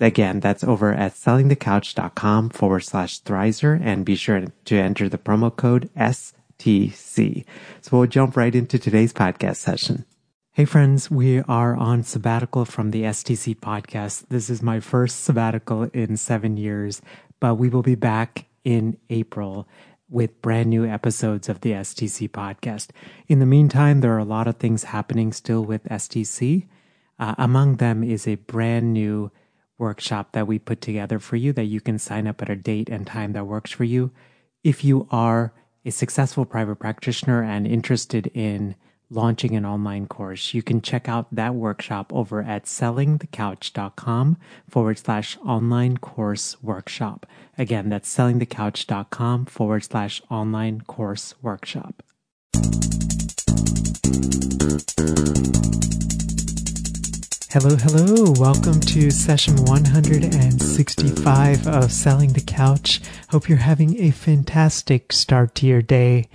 Again, that's over at sellingthecouch.com forward slash Thrizer and be sure to enter the promo code STC. So we'll jump right into today's podcast session. Hey friends, we are on sabbatical from the STC podcast. This is my first sabbatical in seven years, but we will be back in April with brand new episodes of the STC podcast. In the meantime, there are a lot of things happening still with STC. Uh, among them is a brand new workshop that we put together for you that you can sign up at a date and time that works for you. If you are a successful private practitioner and interested in launching an online course, you can check out that workshop over at sellingthecouch.com forward slash online course workshop. Again, that's sellingthecouch.com forward slash online course workshop. Hello, hello. Welcome to session 165 of Selling the Couch. Hope you're having a fantastic start to your day.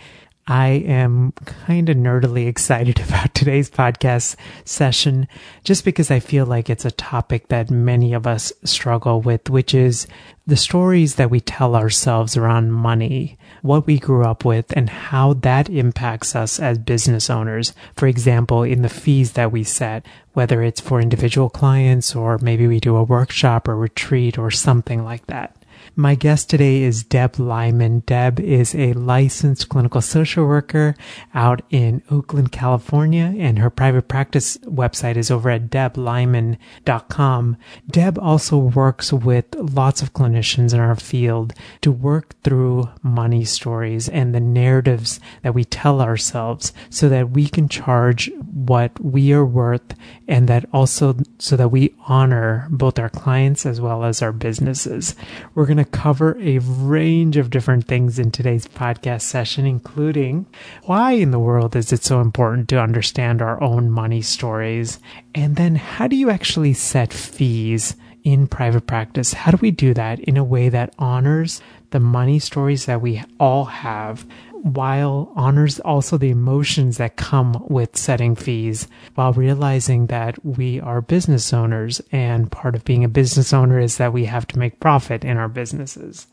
I am kind of nerdily excited about today's podcast session just because I feel like it's a topic that many of us struggle with, which is the stories that we tell ourselves around money, what we grew up with, and how that impacts us as business owners. For example, in the fees that we set, whether it's for individual clients or maybe we do a workshop or retreat or something like that. My guest today is Deb Lyman. Deb is a licensed clinical social worker out in Oakland, California, and her private practice website is over at deblyman.com. Deb also works with lots of clinicians in our field to work through money stories and the narratives that we tell ourselves so that we can charge what we are worth and that also so that we honor both our clients as well as our businesses. We're going to cover a range of different things in today's podcast session, including why in the world is it so important to understand our own money stories? And then how do you actually set fees in private practice? How do we do that in a way that honors the money stories that we all have while honors also the emotions that come with setting fees while realizing that we are business owners and part of being a business owner is that we have to make profit in our businesses.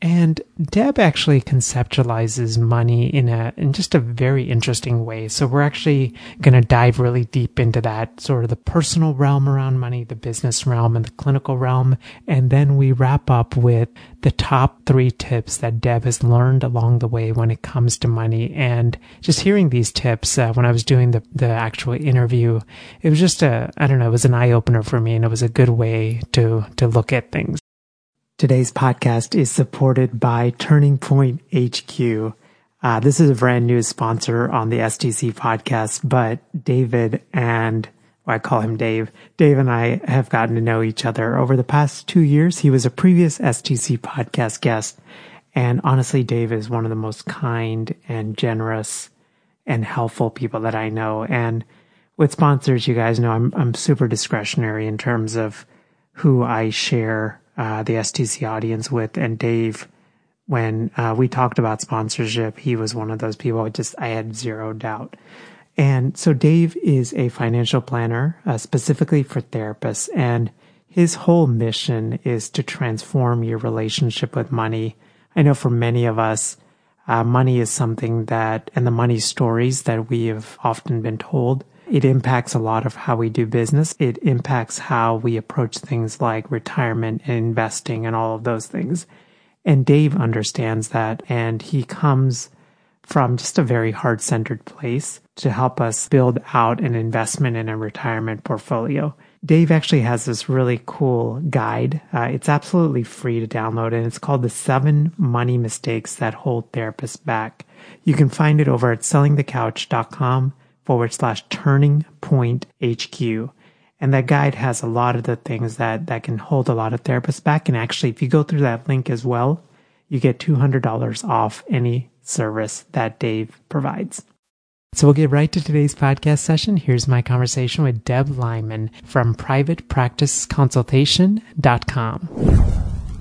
And Deb actually conceptualizes money in a in just a very interesting way. So we're actually going to dive really deep into that sort of the personal realm around money, the business realm and the clinical realm, and then we wrap up with the top 3 tips that Deb has learned along the way when it comes to money. And just hearing these tips uh, when I was doing the the actual interview, it was just a I don't know, it was an eye opener for me and it was a good way to to look at things. Today's podcast is supported by Turning Point HQ. Uh, this is a brand new sponsor on the STC podcast, but David and well, I call him Dave. Dave and I have gotten to know each other over the past two years. He was a previous STC podcast guest. And honestly, Dave is one of the most kind and generous and helpful people that I know. And with sponsors, you guys know I'm, I'm super discretionary in terms of who I share uh, the STC audience with. And Dave, when uh, we talked about sponsorship, he was one of those people. I just I had zero doubt. And so Dave is a financial planner uh, specifically for therapists, and his whole mission is to transform your relationship with money. I know for many of us, uh, money is something that, and the money stories that we have often been told it impacts a lot of how we do business. It impacts how we approach things like retirement and investing and all of those things. And Dave understands that and he comes from just a very heart centered place to help us build out an investment in a retirement portfolio. Dave actually has this really cool guide. Uh, it's absolutely free to download and it's called the seven money mistakes that hold therapists back. You can find it over at sellingthecouch.com forward slash turning point HQ. And that guide has a lot of the things that, that can hold a lot of therapists back. And actually, if you go through that link as well, you get $200 off any service that Dave provides. So we'll get right to today's podcast session. Here's my conversation with Deb Lyman from privatepracticeconsultation.com.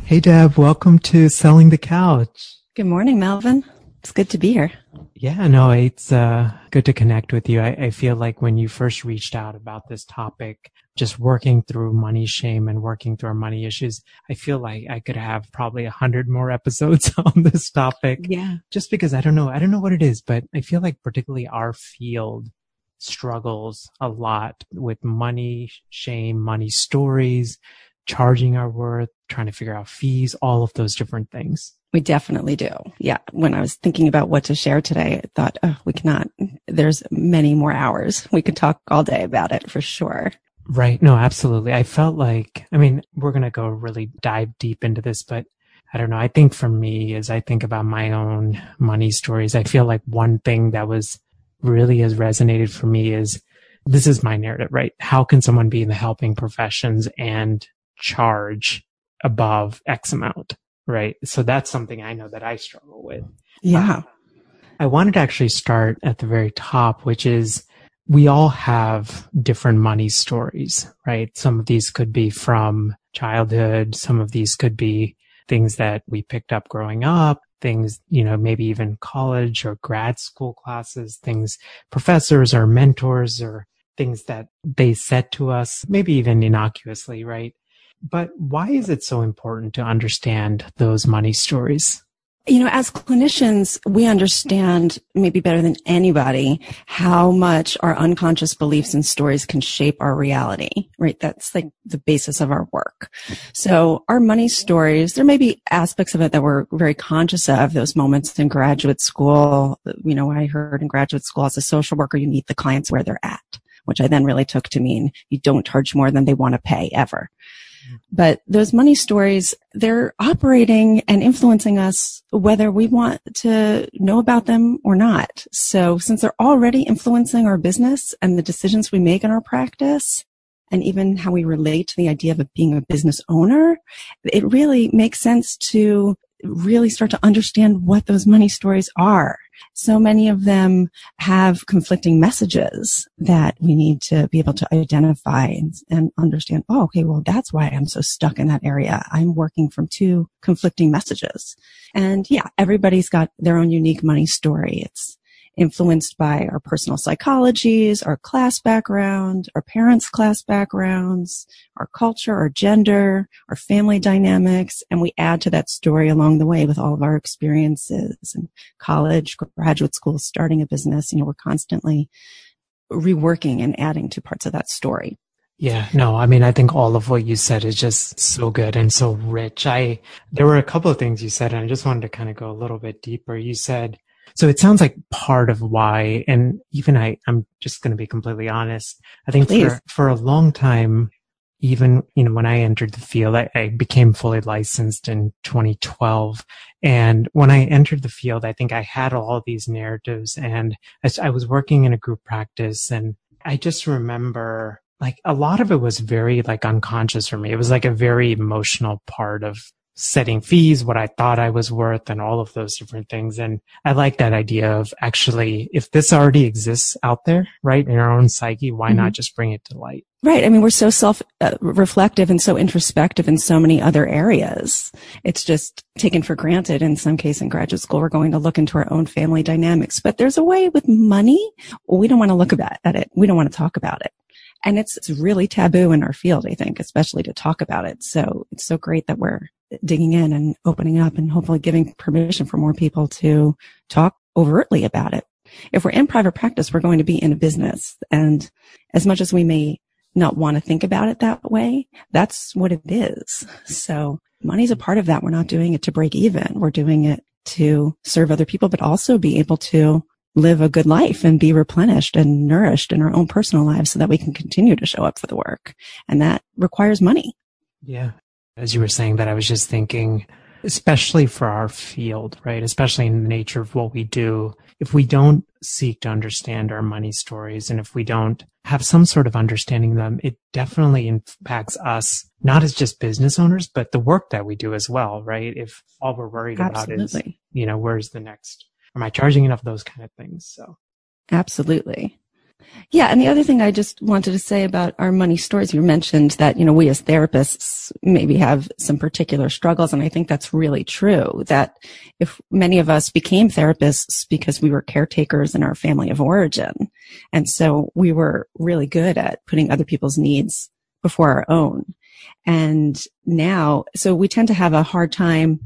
Hey, Deb, welcome to Selling the Couch. Good morning, Melvin. It's good to be here. Yeah, no, it's uh, good to connect with you. I, I, feel like when you first reached out about this topic, just working through money shame and working through our money issues, I feel like I could have probably a hundred more episodes on this topic. Yeah. Just because I don't know, I don't know what it is, but I feel like particularly our field struggles a lot with money shame, money stories, charging our worth, trying to figure out fees, all of those different things. We definitely do. Yeah. When I was thinking about what to share today, I thought, oh, we cannot, there's many more hours. We could talk all day about it for sure. Right. No, absolutely. I felt like, I mean, we're going to go really dive deep into this, but I don't know. I think for me, as I think about my own money stories, I feel like one thing that was really has resonated for me is this is my narrative, right? How can someone be in the helping professions and charge above X amount? Right? So that's something I know that I struggle with. Yeah. Um, I wanted to actually start at the very top, which is we all have different money stories, right? Some of these could be from childhood. Some of these could be things that we picked up growing up, things, you know, maybe even college or grad school classes, things professors or mentors or things that they said to us, maybe even innocuously, right? But why is it so important to understand those money stories? You know, as clinicians, we understand maybe better than anybody how much our unconscious beliefs and stories can shape our reality, right? That's like the basis of our work. So our money stories, there may be aspects of it that we're very conscious of those moments in graduate school. You know, I heard in graduate school as a social worker, you meet the clients where they're at, which I then really took to mean you don't charge more than they want to pay ever. But those money stories, they're operating and influencing us whether we want to know about them or not. So since they're already influencing our business and the decisions we make in our practice, and even how we relate to the idea of being a business owner, it really makes sense to really start to understand what those money stories are. So many of them have conflicting messages that we need to be able to identify and, and, understand. Oh, okay. Well, that's why I'm so stuck in that area. I'm working from two conflicting messages. And yeah, everybody's got their own unique money story. It's, influenced by our personal psychologies, our class background, our parents' class backgrounds, our culture, our gender, our family dynamics, and we add to that story along the way with all of our experiences and college, graduate school, starting a business. You know, we're constantly reworking and adding to parts of that story. Yeah, no, I mean, I think all of what you said is just so good and so rich. I, there were a couple of things you said, and I just wanted to kind of go a little bit deeper. You said, so it sounds like part of why, and even I, I'm just going to be completely honest. I think for, for a long time, even, you know, when I entered the field, I, I, became fully licensed in 2012. And when I entered the field, I think I had all these narratives and I, I was working in a group practice and I just remember like a lot of it was very like unconscious for me. It was like a very emotional part of setting fees, what I thought I was worth and all of those different things. And I like that idea of actually, if this already exists out there, right, in our own psyche, why mm-hmm. not just bring it to light? Right. I mean, we're so self reflective and so introspective in so many other areas. It's just taken for granted. In some case in graduate school, we're going to look into our own family dynamics, but there's a way with money. We don't want to look at it. We don't want to talk about it. And it's, it's really taboo in our field, I think, especially to talk about it. So it's so great that we're digging in and opening up and hopefully giving permission for more people to talk overtly about it. If we're in private practice, we're going to be in a business. And as much as we may not want to think about it that way, that's what it is. So money's a part of that. We're not doing it to break even. We're doing it to serve other people, but also be able to live a good life and be replenished and nourished in our own personal lives so that we can continue to show up for the work. And that requires money. Yeah. As you were saying that, I was just thinking, especially for our field, right? Especially in the nature of what we do. If we don't seek to understand our money stories and if we don't have some sort of understanding of them, it definitely impacts us, not as just business owners, but the work that we do as well, right? If all we're worried Absolutely. about is, you know, where's the next Am I charging enough? Those kind of things. So. Absolutely. Yeah. And the other thing I just wanted to say about our money stories, you mentioned that, you know, we as therapists maybe have some particular struggles. And I think that's really true that if many of us became therapists because we were caretakers in our family of origin. And so we were really good at putting other people's needs before our own. And now, so we tend to have a hard time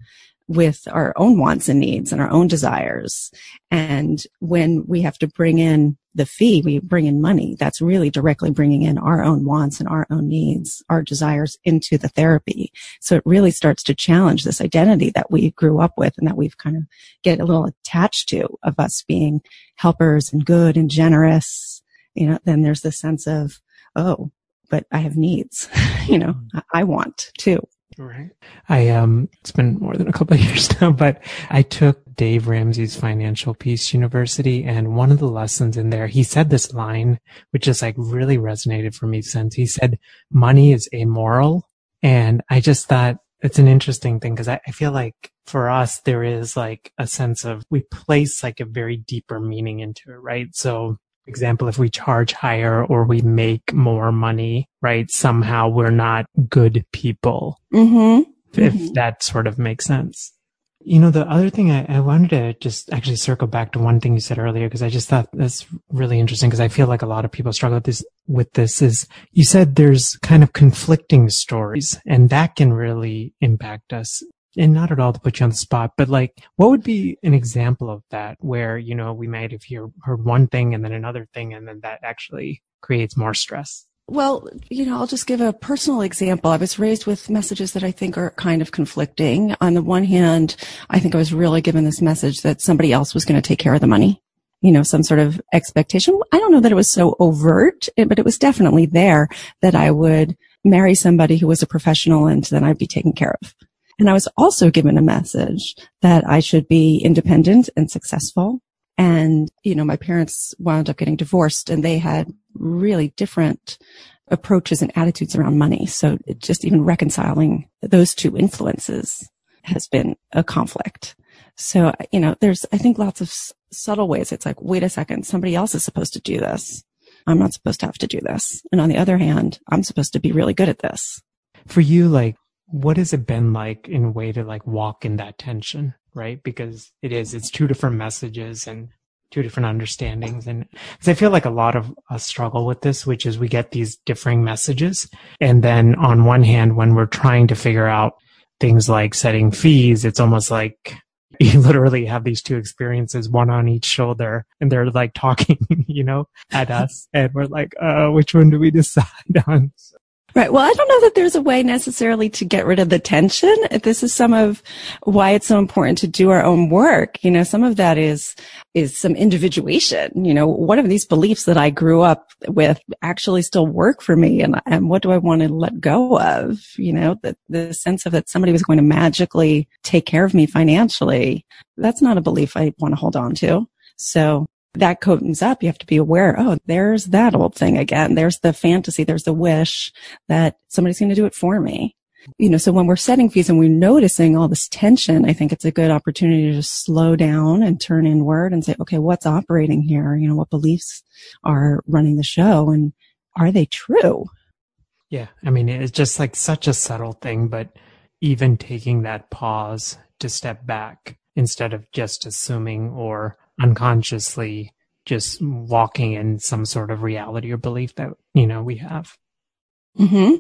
with our own wants and needs and our own desires. And when we have to bring in the fee, we bring in money. That's really directly bringing in our own wants and our own needs, our desires into the therapy. So it really starts to challenge this identity that we grew up with and that we've kind of get a little attached to of us being helpers and good and generous. You know, then there's this sense of, oh, but I have needs. you know, mm-hmm. I want too. Right. I um it's been more than a couple of years now, but I took Dave Ramsey's Financial Peace University and one of the lessons in there, he said this line, which just like really resonated for me since he said, money is amoral. And I just thought it's an interesting thing because I, I feel like for us, there is like a sense of we place like a very deeper meaning into it, right? So example, if we charge higher or we make more money, right? Somehow we're not good people. Mm-hmm. If mm-hmm. that sort of makes sense. You know, the other thing I, I, wanted to just actually circle back to one thing you said earlier, because I just thought that's really interesting because I feel like a lot of people struggle with this, with this is you said there's kind of conflicting stories and that can really impact us and not at all to put you on the spot, but like, what would be an example of that where, you know, we might have hear, heard one thing and then another thing and then that actually creates more stress? Well, you know, I'll just give a personal example. I was raised with messages that I think are kind of conflicting. On the one hand, I think I was really given this message that somebody else was going to take care of the money. You know, some sort of expectation. I don't know that it was so overt, but it was definitely there that I would marry somebody who was a professional and then I'd be taken care of. And I was also given a message that I should be independent and successful. And, you know, my parents wound up getting divorced and they had really different approaches and attitudes around money. So just even reconciling those two influences has been a conflict. So, you know, there's, I think lots of s- subtle ways. It's like, wait a second, somebody else is supposed to do this. I'm not supposed to have to do this. And on the other hand, I'm supposed to be really good at this. For you, like, what has it been like in a way to like walk in that tension, right? Because it is, it's two different messages and two different understandings. And because I feel like a lot of us struggle with this, which is we get these differing messages. And then on one hand, when we're trying to figure out things like setting fees, it's almost like you literally have these two experiences, one on each shoulder, and they're like talking, you know, at us. And we're like, uh, which one do we decide on? Right. Well, I don't know that there's a way necessarily to get rid of the tension. This is some of why it's so important to do our own work. You know, some of that is, is some individuation. You know, what of these beliefs that I grew up with actually still work for me? And, and what do I want to let go of? You know, the, the sense of that somebody was going to magically take care of me financially. That's not a belief I want to hold on to. So that comes up, you have to be aware, oh, there's that old thing again. There's the fantasy, there's the wish that somebody's going to do it for me. You know, so when we're setting fees and we're noticing all this tension, I think it's a good opportunity to just slow down and turn inward and say, okay, what's operating here? You know, what beliefs are running the show and are they true? Yeah. I mean, it's just like such a subtle thing, but even taking that pause to step back instead of just assuming or unconsciously just walking in some sort of reality or belief that you know we have. Mm-hmm.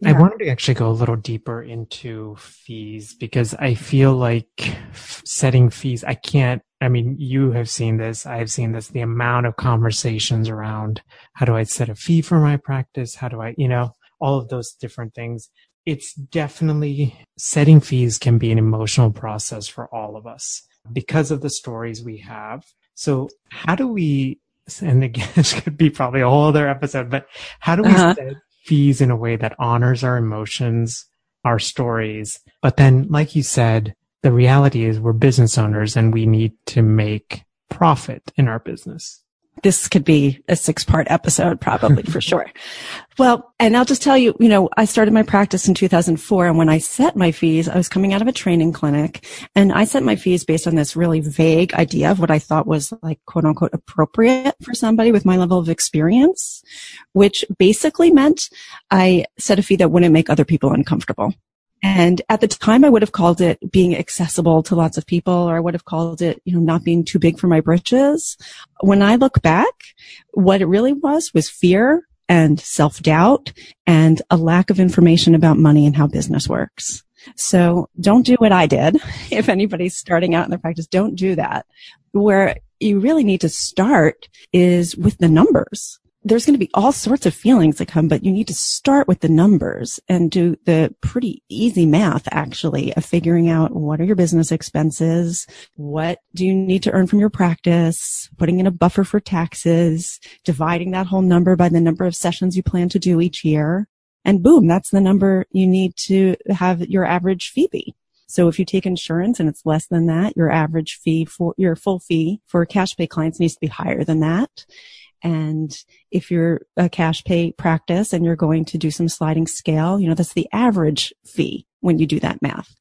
Yeah. I wanted to actually go a little deeper into fees because I feel like setting fees. I can't. I mean, you have seen this. I've seen this. The amount of conversations around how do I set a fee for my practice? How do I, you know, all of those different things. it's definitely setting fees can be an emotional process for all of us because of the stories we have. So how do we, and again, this could be probably a whole other episode, but how do we uh-huh. set fees in a way that honors our emotions, our stories? But then, like you said, the reality is we're business owners and we need to make profit in our business this could be a six part episode probably for sure. Well, and I'll just tell you, you know, I started my practice in 2004 and when I set my fees, I was coming out of a training clinic and I set my fees based on this really vague idea of what I thought was like quote unquote appropriate for somebody with my level of experience, which basically meant I set a fee that wouldn't make other people uncomfortable. And at the time, I would have called it being accessible to lots of people, or I would have called it, you know, not being too big for my britches. When I look back, what it really was was fear and self doubt and a lack of information about money and how business works. So don't do what I did. If anybody's starting out in their practice, don't do that. Where you really need to start is with the numbers there's going to be all sorts of feelings that come, but you need to start with the numbers and do the pretty easy math actually of figuring out what are your business expenses? What do you need to earn from your practice? Putting in a buffer for taxes, dividing that whole number by the number of sessions you plan to do each year. And boom, that's the number you need to have your average fee be. So if you take insurance and it's less than that, your average fee for your full fee for cash pay clients needs to be higher than that. And if you're a cash pay practice and you're going to do some sliding scale, you know, that's the average fee when you do that math.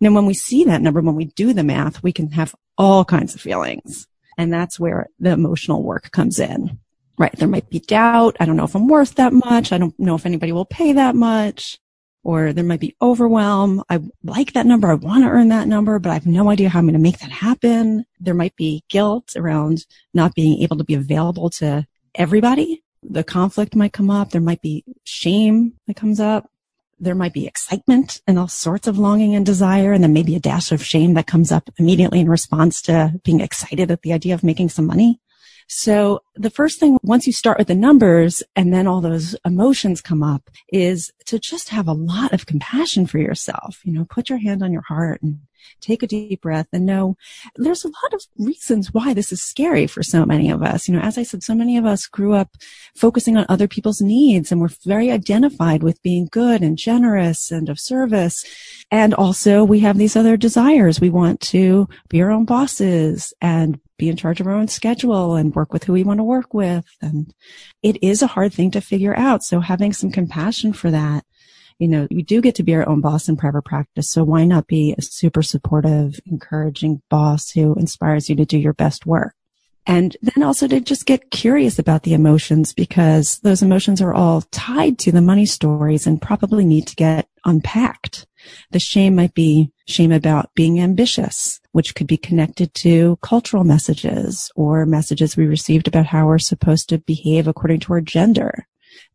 Now, when we see that number, when we do the math, we can have all kinds of feelings. And that's where the emotional work comes in, right? There might be doubt. I don't know if I'm worth that much. I don't know if anybody will pay that much. Or there might be overwhelm. I like that number. I want to earn that number, but I have no idea how I'm going to make that happen. There might be guilt around not being able to be available to everybody. The conflict might come up. There might be shame that comes up. There might be excitement and all sorts of longing and desire. And then maybe a dash of shame that comes up immediately in response to being excited at the idea of making some money. So the first thing, once you start with the numbers and then all those emotions come up is to just have a lot of compassion for yourself. You know, put your hand on your heart and take a deep breath and know there's a lot of reasons why this is scary for so many of us. You know, as I said, so many of us grew up focusing on other people's needs and we're very identified with being good and generous and of service. And also we have these other desires. We want to be our own bosses and be in charge of our own schedule and work with who we want to work with. And it is a hard thing to figure out. So having some compassion for that you know, we do get to be our own boss in private practice. So why not be a super supportive, encouraging boss who inspires you to do your best work? And then also to just get curious about the emotions because those emotions are all tied to the money stories and probably need to get unpacked. The shame might be shame about being ambitious, which could be connected to cultural messages or messages we received about how we're supposed to behave according to our gender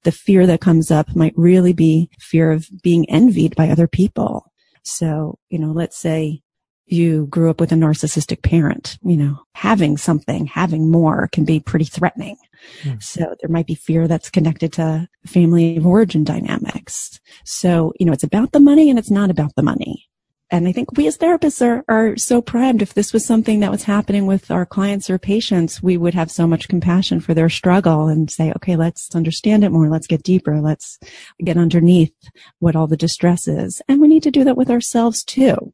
the fear that comes up might really be fear of being envied by other people. So, you know, let's say you grew up with a narcissistic parent, you know, having something, having more can be pretty threatening. Mm. So there might be fear that's connected to family of origin dynamics. So, you know, it's about the money and it's not about the money and I think we as therapists are, are so primed. If this was something that was happening with our clients or patients, we would have so much compassion for their struggle and say, okay, let's understand it more. Let's get deeper. Let's get underneath what all the distress is. And we need to do that with ourselves too.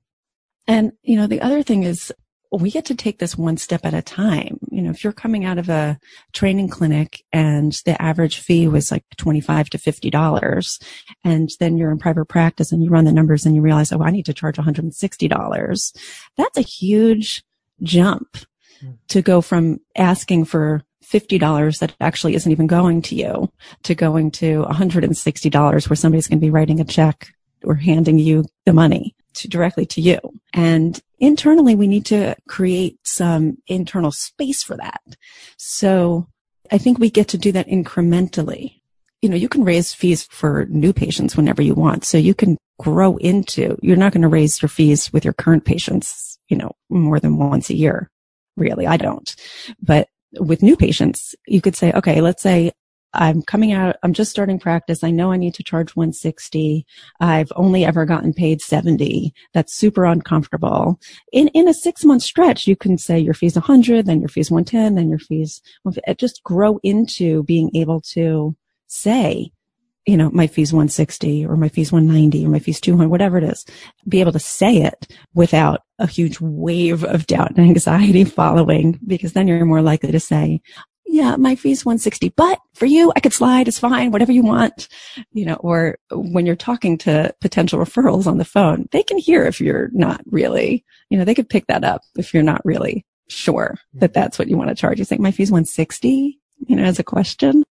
And, you know, the other thing is we get to take this one step at a time. You know, if you're coming out of a training clinic and the average fee was like 25 to $50 and then you're in private practice and you run the numbers and you realize, oh, I need to charge $160. That's a huge jump to go from asking for $50 that actually isn't even going to you to going to $160 where somebody's going to be writing a check or handing you the money to directly to you. And internally, we need to create some internal space for that. So I think we get to do that incrementally. You know, you can raise fees for new patients whenever you want. So you can grow into, you're not going to raise your fees with your current patients, you know, more than once a year. Really, I don't. But with new patients, you could say, okay, let's say I'm coming out, I'm just starting practice. I know I need to charge 160. I've only ever gotten paid 70. That's super uncomfortable. In, in a six month stretch, you can say your fees 100, then your fees 110, then your fees, just grow into being able to say, you know, my fees 160 or my fees 190 or my fees 200, whatever it is, be able to say it without a huge wave of doubt and anxiety following because then you're more likely to say, yeah, my fee's 160, but for you, I could slide. It's fine. Whatever you want, you know, or when you're talking to potential referrals on the phone, they can hear if you're not really, you know, they could pick that up if you're not really sure that mm-hmm. that's what you want to charge. You think my fee's 160, you know, as a question.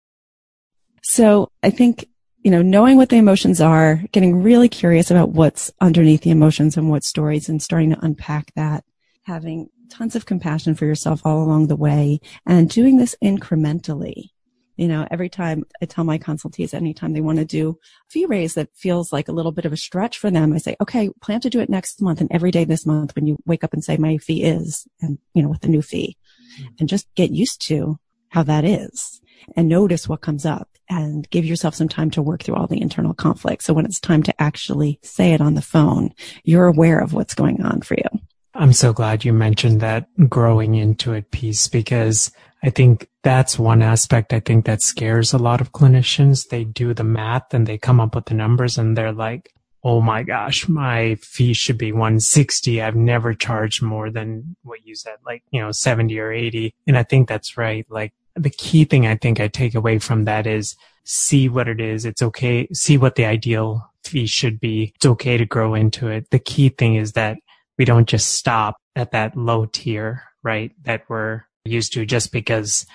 So I think, you know, knowing what the emotions are, getting really curious about what's underneath the emotions and what stories and starting to unpack that, having tons of compassion for yourself all along the way and doing this incrementally. You know, every time I tell my consultees, anytime they want to do fee raise that feels like a little bit of a stretch for them, I say, okay, plan to do it next month and every day this month when you wake up and say my fee is, and you know, with the new fee mm-hmm. and just get used to how that is and notice what comes up and give yourself some time to work through all the internal conflict. So when it's time to actually say it on the phone, you're aware of what's going on for you. I'm so glad you mentioned that growing into it piece because I think that's one aspect I think that scares a lot of clinicians. They do the math and they come up with the numbers and they're like, Oh my gosh, my fee should be 160. I've never charged more than what you said, like, you know, 70 or 80. And I think that's right. Like the key thing I think I take away from that is see what it is. It's okay. See what the ideal fee should be. It's okay to grow into it. The key thing is that we don't just stop at that low tier, right? That we're used to just because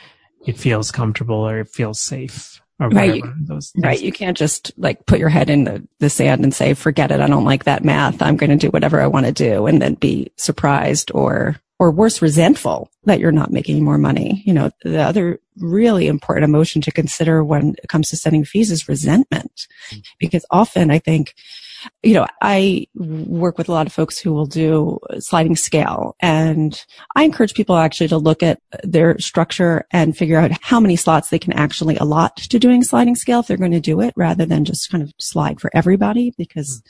it feels comfortable or it feels safe. Or right. You, those right. You can't just like put your head in the, the sand and say, forget it. I don't like that math. I'm going to do whatever I want to do and then be surprised or, or worse, resentful that you're not making more money. You know, the other really important emotion to consider when it comes to setting fees is resentment. Mm. Because often I think you know, I work with a lot of folks who will do sliding scale and I encourage people actually to look at their structure and figure out how many slots they can actually allot to doing sliding scale if they're going to do it rather than just kind of slide for everybody because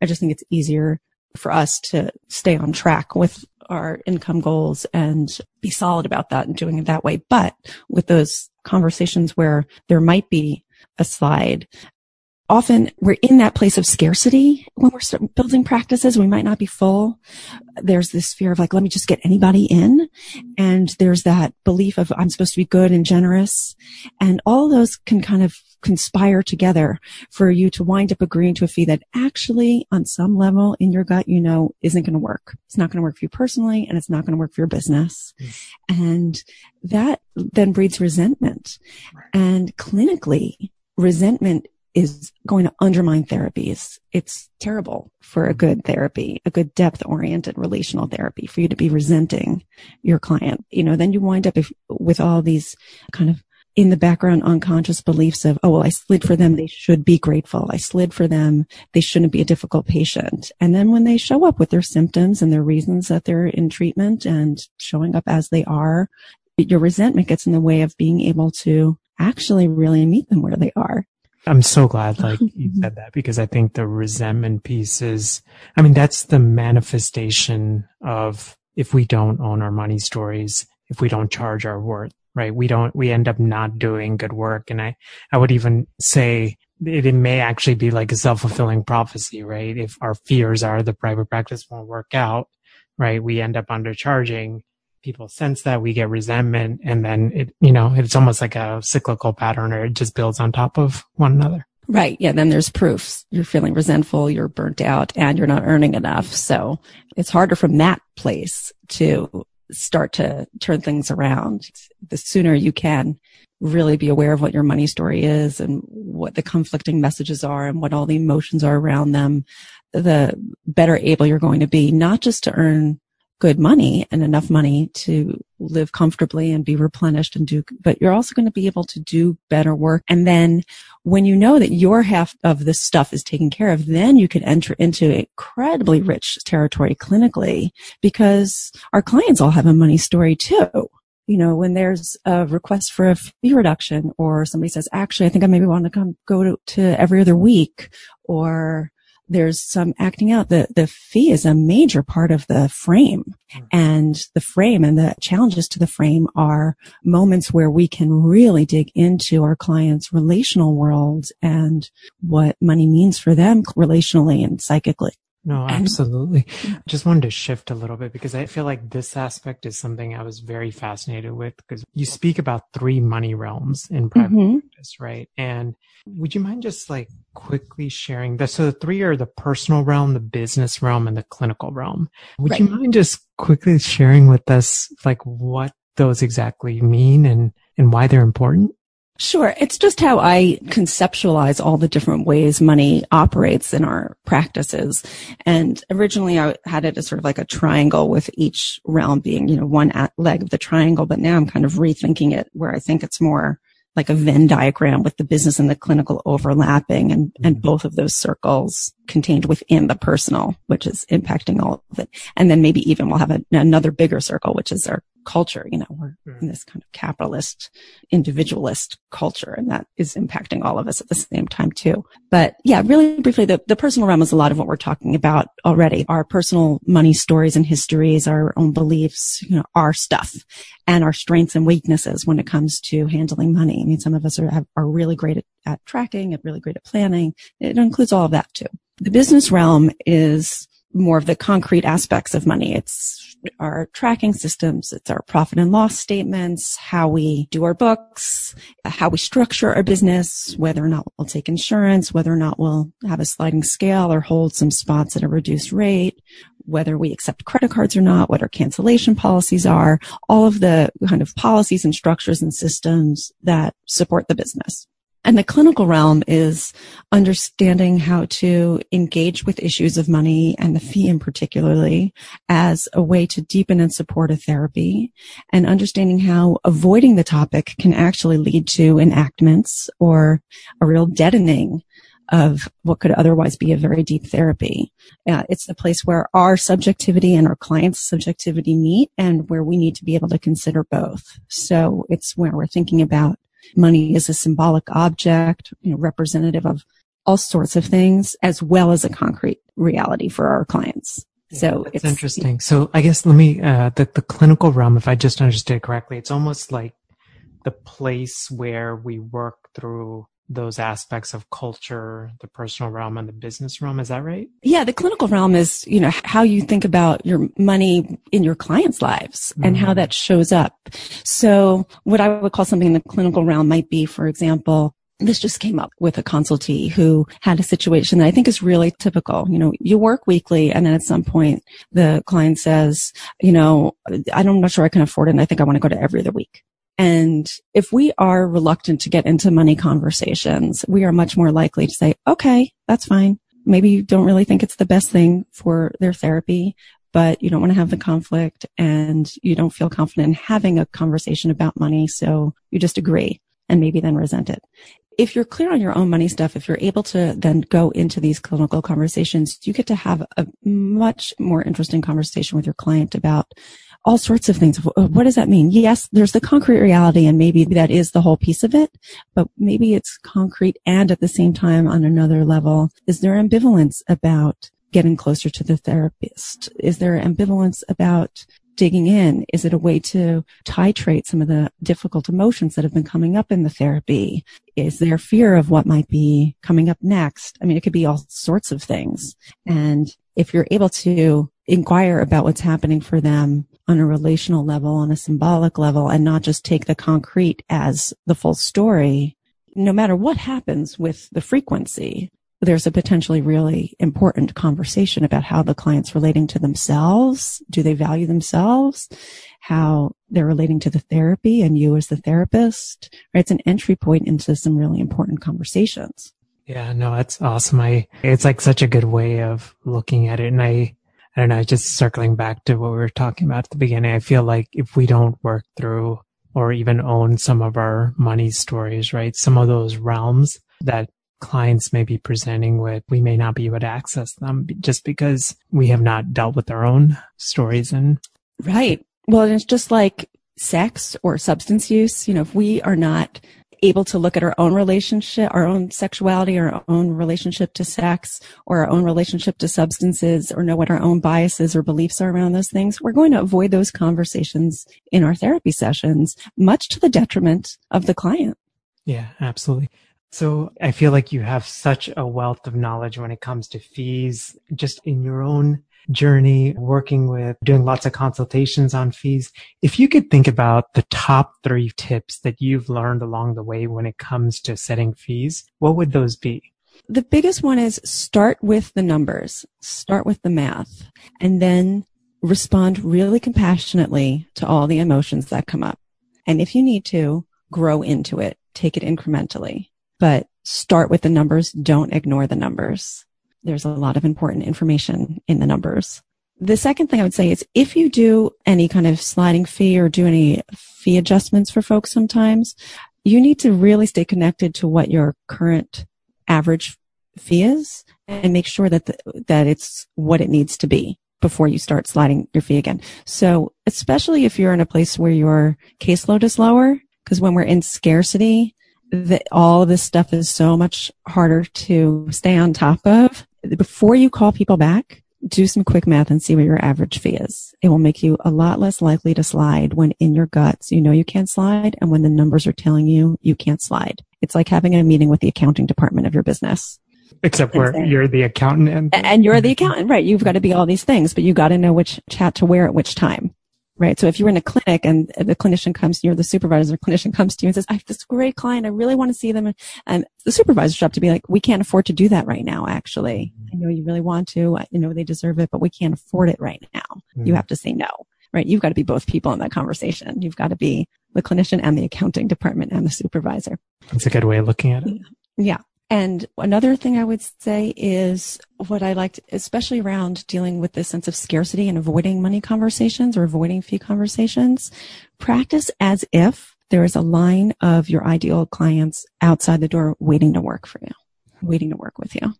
I just think it's easier for us to stay on track with our income goals and be solid about that and doing it that way. But with those conversations where there might be a slide, often we're in that place of scarcity when we're building practices. We might not be full. There's this fear of like, let me just get anybody in. And there's that belief of I'm supposed to be good and generous. And all those can kind of conspire together for you to wind up agreeing to a fee that actually on some level in your gut, you know, isn't going to work. It's not going to work for you personally and it's not going to work for your business. Mm. And that then breeds resentment. And clinically, resentment is going to undermine therapies. It's terrible for a good therapy, a good depth oriented relational therapy for you to be resenting your client. You know, then you wind up if, with all these kind of in the background unconscious beliefs of, oh, well, I slid for them. They should be grateful. I slid for them. They shouldn't be a difficult patient. And then when they show up with their symptoms and their reasons that they're in treatment and showing up as they are, your resentment gets in the way of being able to actually really meet them where they are. I'm so glad like you said that because I think the resentment piece is, I mean, that's the manifestation of if we don't own our money stories, if we don't charge our worth, right? We don't, we end up not doing good work. And I, I would even say it, it may actually be like a self-fulfilling prophecy, right? If our fears are the private practice won't work out, right? We end up undercharging people sense that we get resentment and then it you know it's almost like a cyclical pattern or it just builds on top of one another. Right. Yeah then there's proofs. You're feeling resentful you're burnt out and you're not earning enough. So it's harder from that place to start to turn things around. The sooner you can really be aware of what your money story is and what the conflicting messages are and what all the emotions are around them the better able you're going to be not just to earn good money and enough money to live comfortably and be replenished and do, but you're also going to be able to do better work. And then when you know that your half of this stuff is taken care of, then you can enter into incredibly rich territory clinically because our clients all have a money story too. you know, when there's a request for a fee reduction or somebody says, actually, I think I maybe want to come go to, to every other week or there's some acting out. The, the fee is a major part of the frame mm-hmm. and the frame and the challenges to the frame are moments where we can really dig into our clients' relational world and what money means for them relationally and psychically. No, absolutely. I just wanted to shift a little bit because I feel like this aspect is something I was very fascinated with because you speak about three money realms in private mm-hmm. practice, right? And would you mind just like quickly sharing this? So the three are the personal realm, the business realm, and the clinical realm. Would right. you mind just quickly sharing with us like what those exactly mean and, and why they're important? Sure. It's just how I conceptualize all the different ways money operates in our practices. And originally I had it as sort of like a triangle with each realm being, you know, one leg of the triangle. But now I'm kind of rethinking it where I think it's more like a Venn diagram with the business and the clinical overlapping and, and mm-hmm. both of those circles contained within the personal, which is impacting all of it. And then maybe even we'll have a, another bigger circle, which is our culture. You know, we're mm. in this kind of capitalist, individualist culture, and that is impacting all of us at the same time too. But yeah, really briefly, the, the personal realm is a lot of what we're talking about already. Our personal money stories and histories, our own beliefs, you know, our stuff and our strengths and weaknesses when it comes to handling money. I mean, some of us are, are really great at, at tracking, and really great at planning. It includes all of that too. The business realm is more of the concrete aspects of money. It's our tracking systems. It's our profit and loss statements, how we do our books, how we structure our business, whether or not we'll take insurance, whether or not we'll have a sliding scale or hold some spots at a reduced rate, whether we accept credit cards or not, what our cancellation policies are, all of the kind of policies and structures and systems that support the business. And the clinical realm is understanding how to engage with issues of money and the fee in particularly as a way to deepen and support a therapy and understanding how avoiding the topic can actually lead to enactments or a real deadening of what could otherwise be a very deep therapy. Uh, it's the place where our subjectivity and our client's subjectivity meet and where we need to be able to consider both. So it's where we're thinking about Money is a symbolic object, you know, representative of all sorts of things, as well as a concrete reality for our clients. Yeah, so it's interesting. So I guess let me, uh, the, the clinical realm, if I just understood it correctly, it's almost like the place where we work through those aspects of culture, the personal realm and the business realm. Is that right? Yeah. The clinical realm is, you know, how you think about your money in your clients' lives mm-hmm. and how mm-hmm. that shows up. So what I would call something in the clinical realm might be, for example, this just came up with a consultee who had a situation that I think is really typical. You know, you work weekly and then at some point the client says, you know, I'm not sure I can afford it and I think I want to go to every other week. And if we are reluctant to get into money conversations, we are much more likely to say, okay, that's fine. Maybe you don't really think it's the best thing for their therapy, but you don't want to have the conflict and you don't feel confident in having a conversation about money. So you just agree and maybe then resent it. If you're clear on your own money stuff, if you're able to then go into these clinical conversations, you get to have a much more interesting conversation with your client about all sorts of things. What does that mean? Yes, there's the concrete reality and maybe that is the whole piece of it, but maybe it's concrete and at the same time on another level, is there ambivalence about getting closer to the therapist? Is there ambivalence about digging in? Is it a way to titrate some of the difficult emotions that have been coming up in the therapy? Is there fear of what might be coming up next? I mean, it could be all sorts of things. And if you're able to inquire about what's happening for them on a relational level, on a symbolic level, and not just take the concrete as the full story, no matter what happens with the frequency, there's a potentially really important conversation about how the client's relating to themselves. Do they value themselves? How they're relating to the therapy and you as the therapist, right? It's an entry point into some really important conversations. Yeah, no, that's awesome. I, it's like such a good way of looking at it. And I, I don't know, just circling back to what we were talking about at the beginning, I feel like if we don't work through or even own some of our money stories, right? Some of those realms that clients may be presenting with, we may not be able to access them just because we have not dealt with our own stories and right. Well, it's just like sex or substance use, you know, if we are not able to look at our own relationship, our own sexuality, our own relationship to sex, or our own relationship to substances, or know what our own biases or beliefs are around those things, we're going to avoid those conversations in our therapy sessions, much to the detriment of the client. Yeah, absolutely. So I feel like you have such a wealth of knowledge when it comes to fees, just in your own journey, working with doing lots of consultations on fees. If you could think about the top three tips that you've learned along the way when it comes to setting fees, what would those be? The biggest one is start with the numbers, start with the math, and then respond really compassionately to all the emotions that come up. And if you need to, grow into it, take it incrementally, but start with the numbers. Don't ignore the numbers there's a lot of important information in the numbers. The second thing I would say is if you do any kind of sliding fee or do any fee adjustments for folks sometimes, you need to really stay connected to what your current average fee is and make sure that the, that it's what it needs to be before you start sliding your fee again. So especially if you're in a place where your caseload is lower, because when we're in scarcity, that all of this stuff is so much harder to stay on top of before you call people back, do some quick math and see what your average fee is. It will make you a lot less likely to slide when in your guts you know you can't slide and when the numbers are telling you you can't slide. It's like having a meeting with the accounting department of your business. Except where you're the accountant and, and you're the mm-hmm. accountant, right? You've got to be all these things, but you've got to know which chat to wear at which time right? So if you're in a clinic and the clinician comes, you're the supervisor, the clinician comes to you and says, I have this great client. I really want to see them. And the supervisor's job to be like, we can't afford to do that right now, actually. I know you really want to. I know they deserve it, but we can't afford it right now. Mm-hmm. You have to say no, right? You've got to be both people in that conversation. You've got to be the clinician and the accounting department and the supervisor. That's a good way of looking at it. Yeah. And another thing I would say is what I liked, especially around dealing with this sense of scarcity and avoiding money conversations or avoiding fee conversations, practice as if there is a line of your ideal clients outside the door waiting to work for you, waiting to work with you,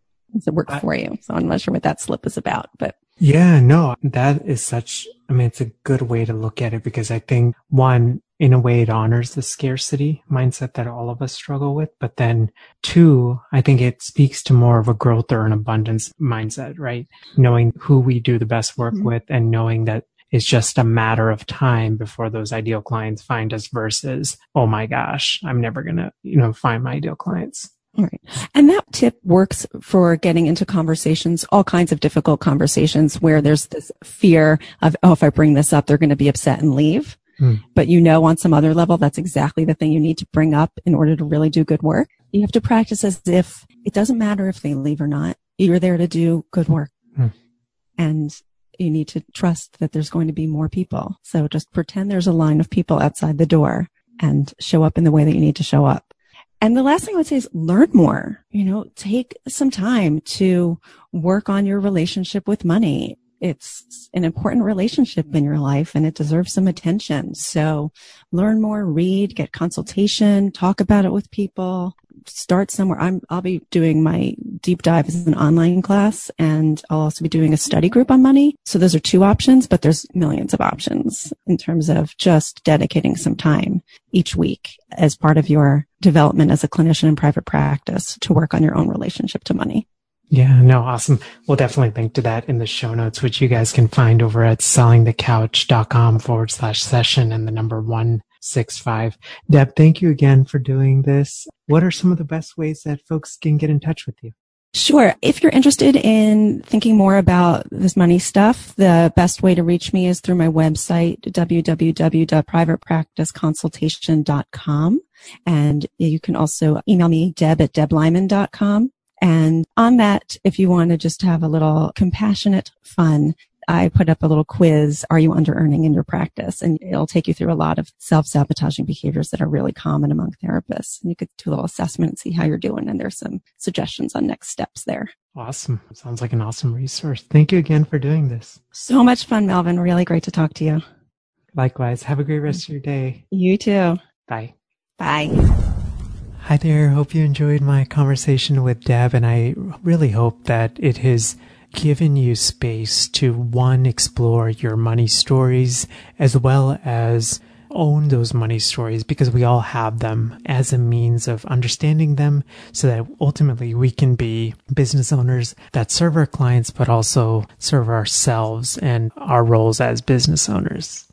to work for you. So I'm not sure what that slip is about, but yeah, no, that is such, I mean, it's a good way to look at it because I think one, in a way, it honors the scarcity mindset that all of us struggle with. But then two, I think it speaks to more of a growth or an abundance mindset, right? Knowing who we do the best work mm-hmm. with and knowing that it's just a matter of time before those ideal clients find us versus, oh my gosh, I'm never going to, you know, find my ideal clients. All right. And that tip works for getting into conversations, all kinds of difficult conversations where there's this fear of, oh, if I bring this up, they're going to be upset and leave. Hmm. But you know, on some other level, that's exactly the thing you need to bring up in order to really do good work. You have to practice as if it doesn't matter if they leave or not. You're there to do good work. Hmm. And you need to trust that there's going to be more people. So just pretend there's a line of people outside the door and show up in the way that you need to show up. And the last thing I would say is learn more. You know, take some time to work on your relationship with money. It's an important relationship in your life and it deserves some attention. So learn more, read, get consultation, talk about it with people, start somewhere. I'm, I'll be doing my deep dive as an online class and I'll also be doing a study group on money. So those are two options, but there's millions of options in terms of just dedicating some time each week as part of your development as a clinician in private practice to work on your own relationship to money. Yeah, no, awesome. We'll definitely link to that in the show notes, which you guys can find over at sellingthecouch.com forward slash session and the number one six five. Deb, thank you again for doing this. What are some of the best ways that folks can get in touch with you? Sure. If you're interested in thinking more about this money stuff, the best way to reach me is through my website, www.privatepracticeconsultation.com. And you can also email me, deb at deblyman.com. And on that, if you want to just have a little compassionate fun, I put up a little quiz. Are you under earning in your practice? And it'll take you through a lot of self-sabotaging behaviors that are really common among therapists. And you could do a little assessment and see how you're doing. And there's some suggestions on next steps there. Awesome. Sounds like an awesome resource. Thank you again for doing this. So much fun, Melvin. Really great to talk to you. Likewise. Have a great rest of your day. You too. Bye. Bye. Hi there. Hope you enjoyed my conversation with Deb, and I really hope that it has given you space to one, explore your money stories as well as own those money stories because we all have them as a means of understanding them so that ultimately we can be business owners that serve our clients, but also serve ourselves and our roles as business owners.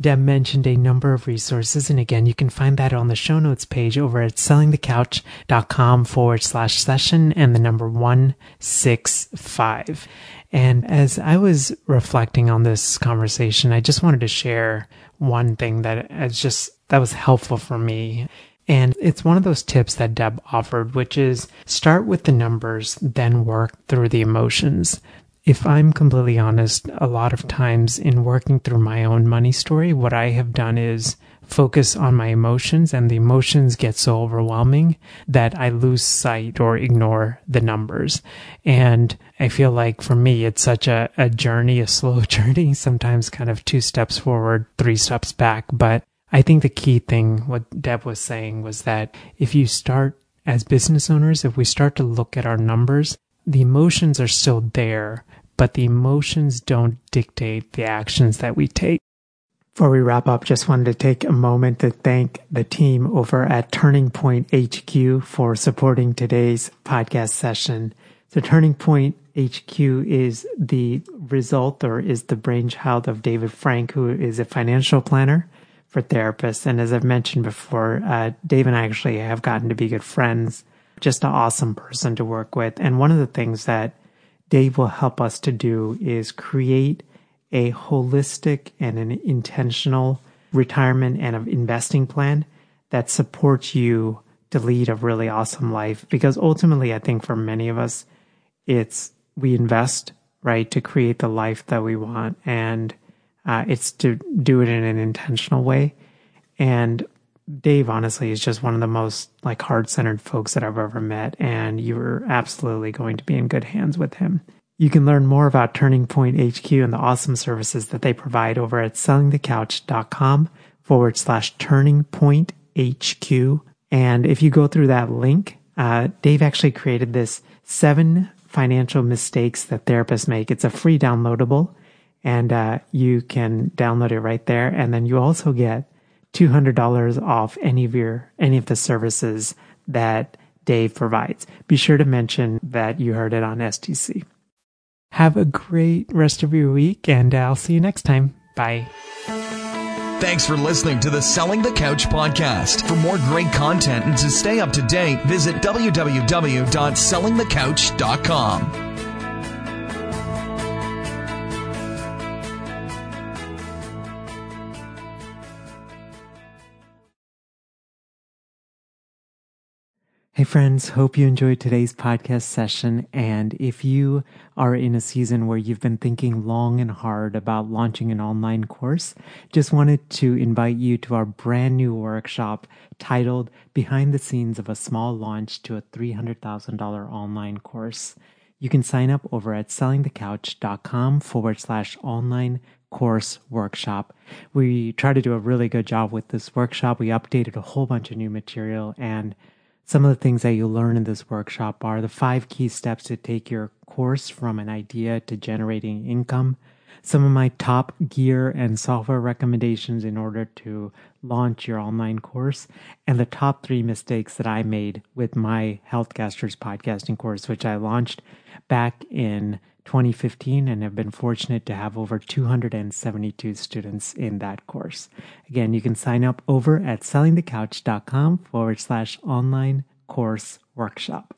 Deb mentioned a number of resources. And again, you can find that on the show notes page over at sellingthecouch.com forward slash session and the number 165. And as I was reflecting on this conversation, I just wanted to share one thing that is just, that was helpful for me. And it's one of those tips that Deb offered, which is start with the numbers, then work through the emotions if I'm completely honest, a lot of times in working through my own money story, what I have done is focus on my emotions and the emotions get so overwhelming that I lose sight or ignore the numbers. And I feel like for me, it's such a, a journey, a slow journey, sometimes kind of two steps forward, three steps back. But I think the key thing, what Deb was saying was that if you start as business owners, if we start to look at our numbers, the emotions are still there, but the emotions don't dictate the actions that we take. Before we wrap up, just wanted to take a moment to thank the team over at Turning Point HQ for supporting today's podcast session. So Turning Point HQ is the result or is the brainchild of David Frank, who is a financial planner for therapists. And as I've mentioned before, uh, Dave and I actually have gotten to be good friends. Just an awesome person to work with. And one of the things that Dave will help us to do is create a holistic and an intentional retirement and investing plan that supports you to lead a really awesome life. Because ultimately, I think for many of us, it's we invest, right, to create the life that we want. And uh, it's to do it in an intentional way. And Dave, honestly, is just one of the most like heart centered folks that I've ever met, and you're absolutely going to be in good hands with him. You can learn more about Turning Point HQ and the awesome services that they provide over at sellingthecouch.com forward slash turning point HQ. And if you go through that link, uh, Dave actually created this seven financial mistakes that therapists make. It's a free downloadable and uh, you can download it right there. And then you also get $200 off any of your, any of the services that Dave provides. Be sure to mention that you heard it on STC. Have a great rest of your week and I'll see you next time. Bye. Thanks for listening to the Selling the Couch podcast. For more great content and to stay up to date, visit www.sellingthecouch.com. Hey friends, hope you enjoyed today's podcast session. And if you are in a season where you've been thinking long and hard about launching an online course, just wanted to invite you to our brand new workshop titled Behind the Scenes of a Small Launch to a $300,000 Online Course. You can sign up over at sellingthecouch.com forward slash online course workshop. We try to do a really good job with this workshop. We updated a whole bunch of new material and some of the things that you'll learn in this workshop are the five key steps to take your course from an idea to generating income, some of my top gear and software recommendations in order to launch your online course, and the top three mistakes that I made with my Healthcasters podcasting course, which I launched back in 2015 and have been fortunate to have over 272 students in that course. Again, you can sign up over at sellingthecouch.com forward slash online course workshop.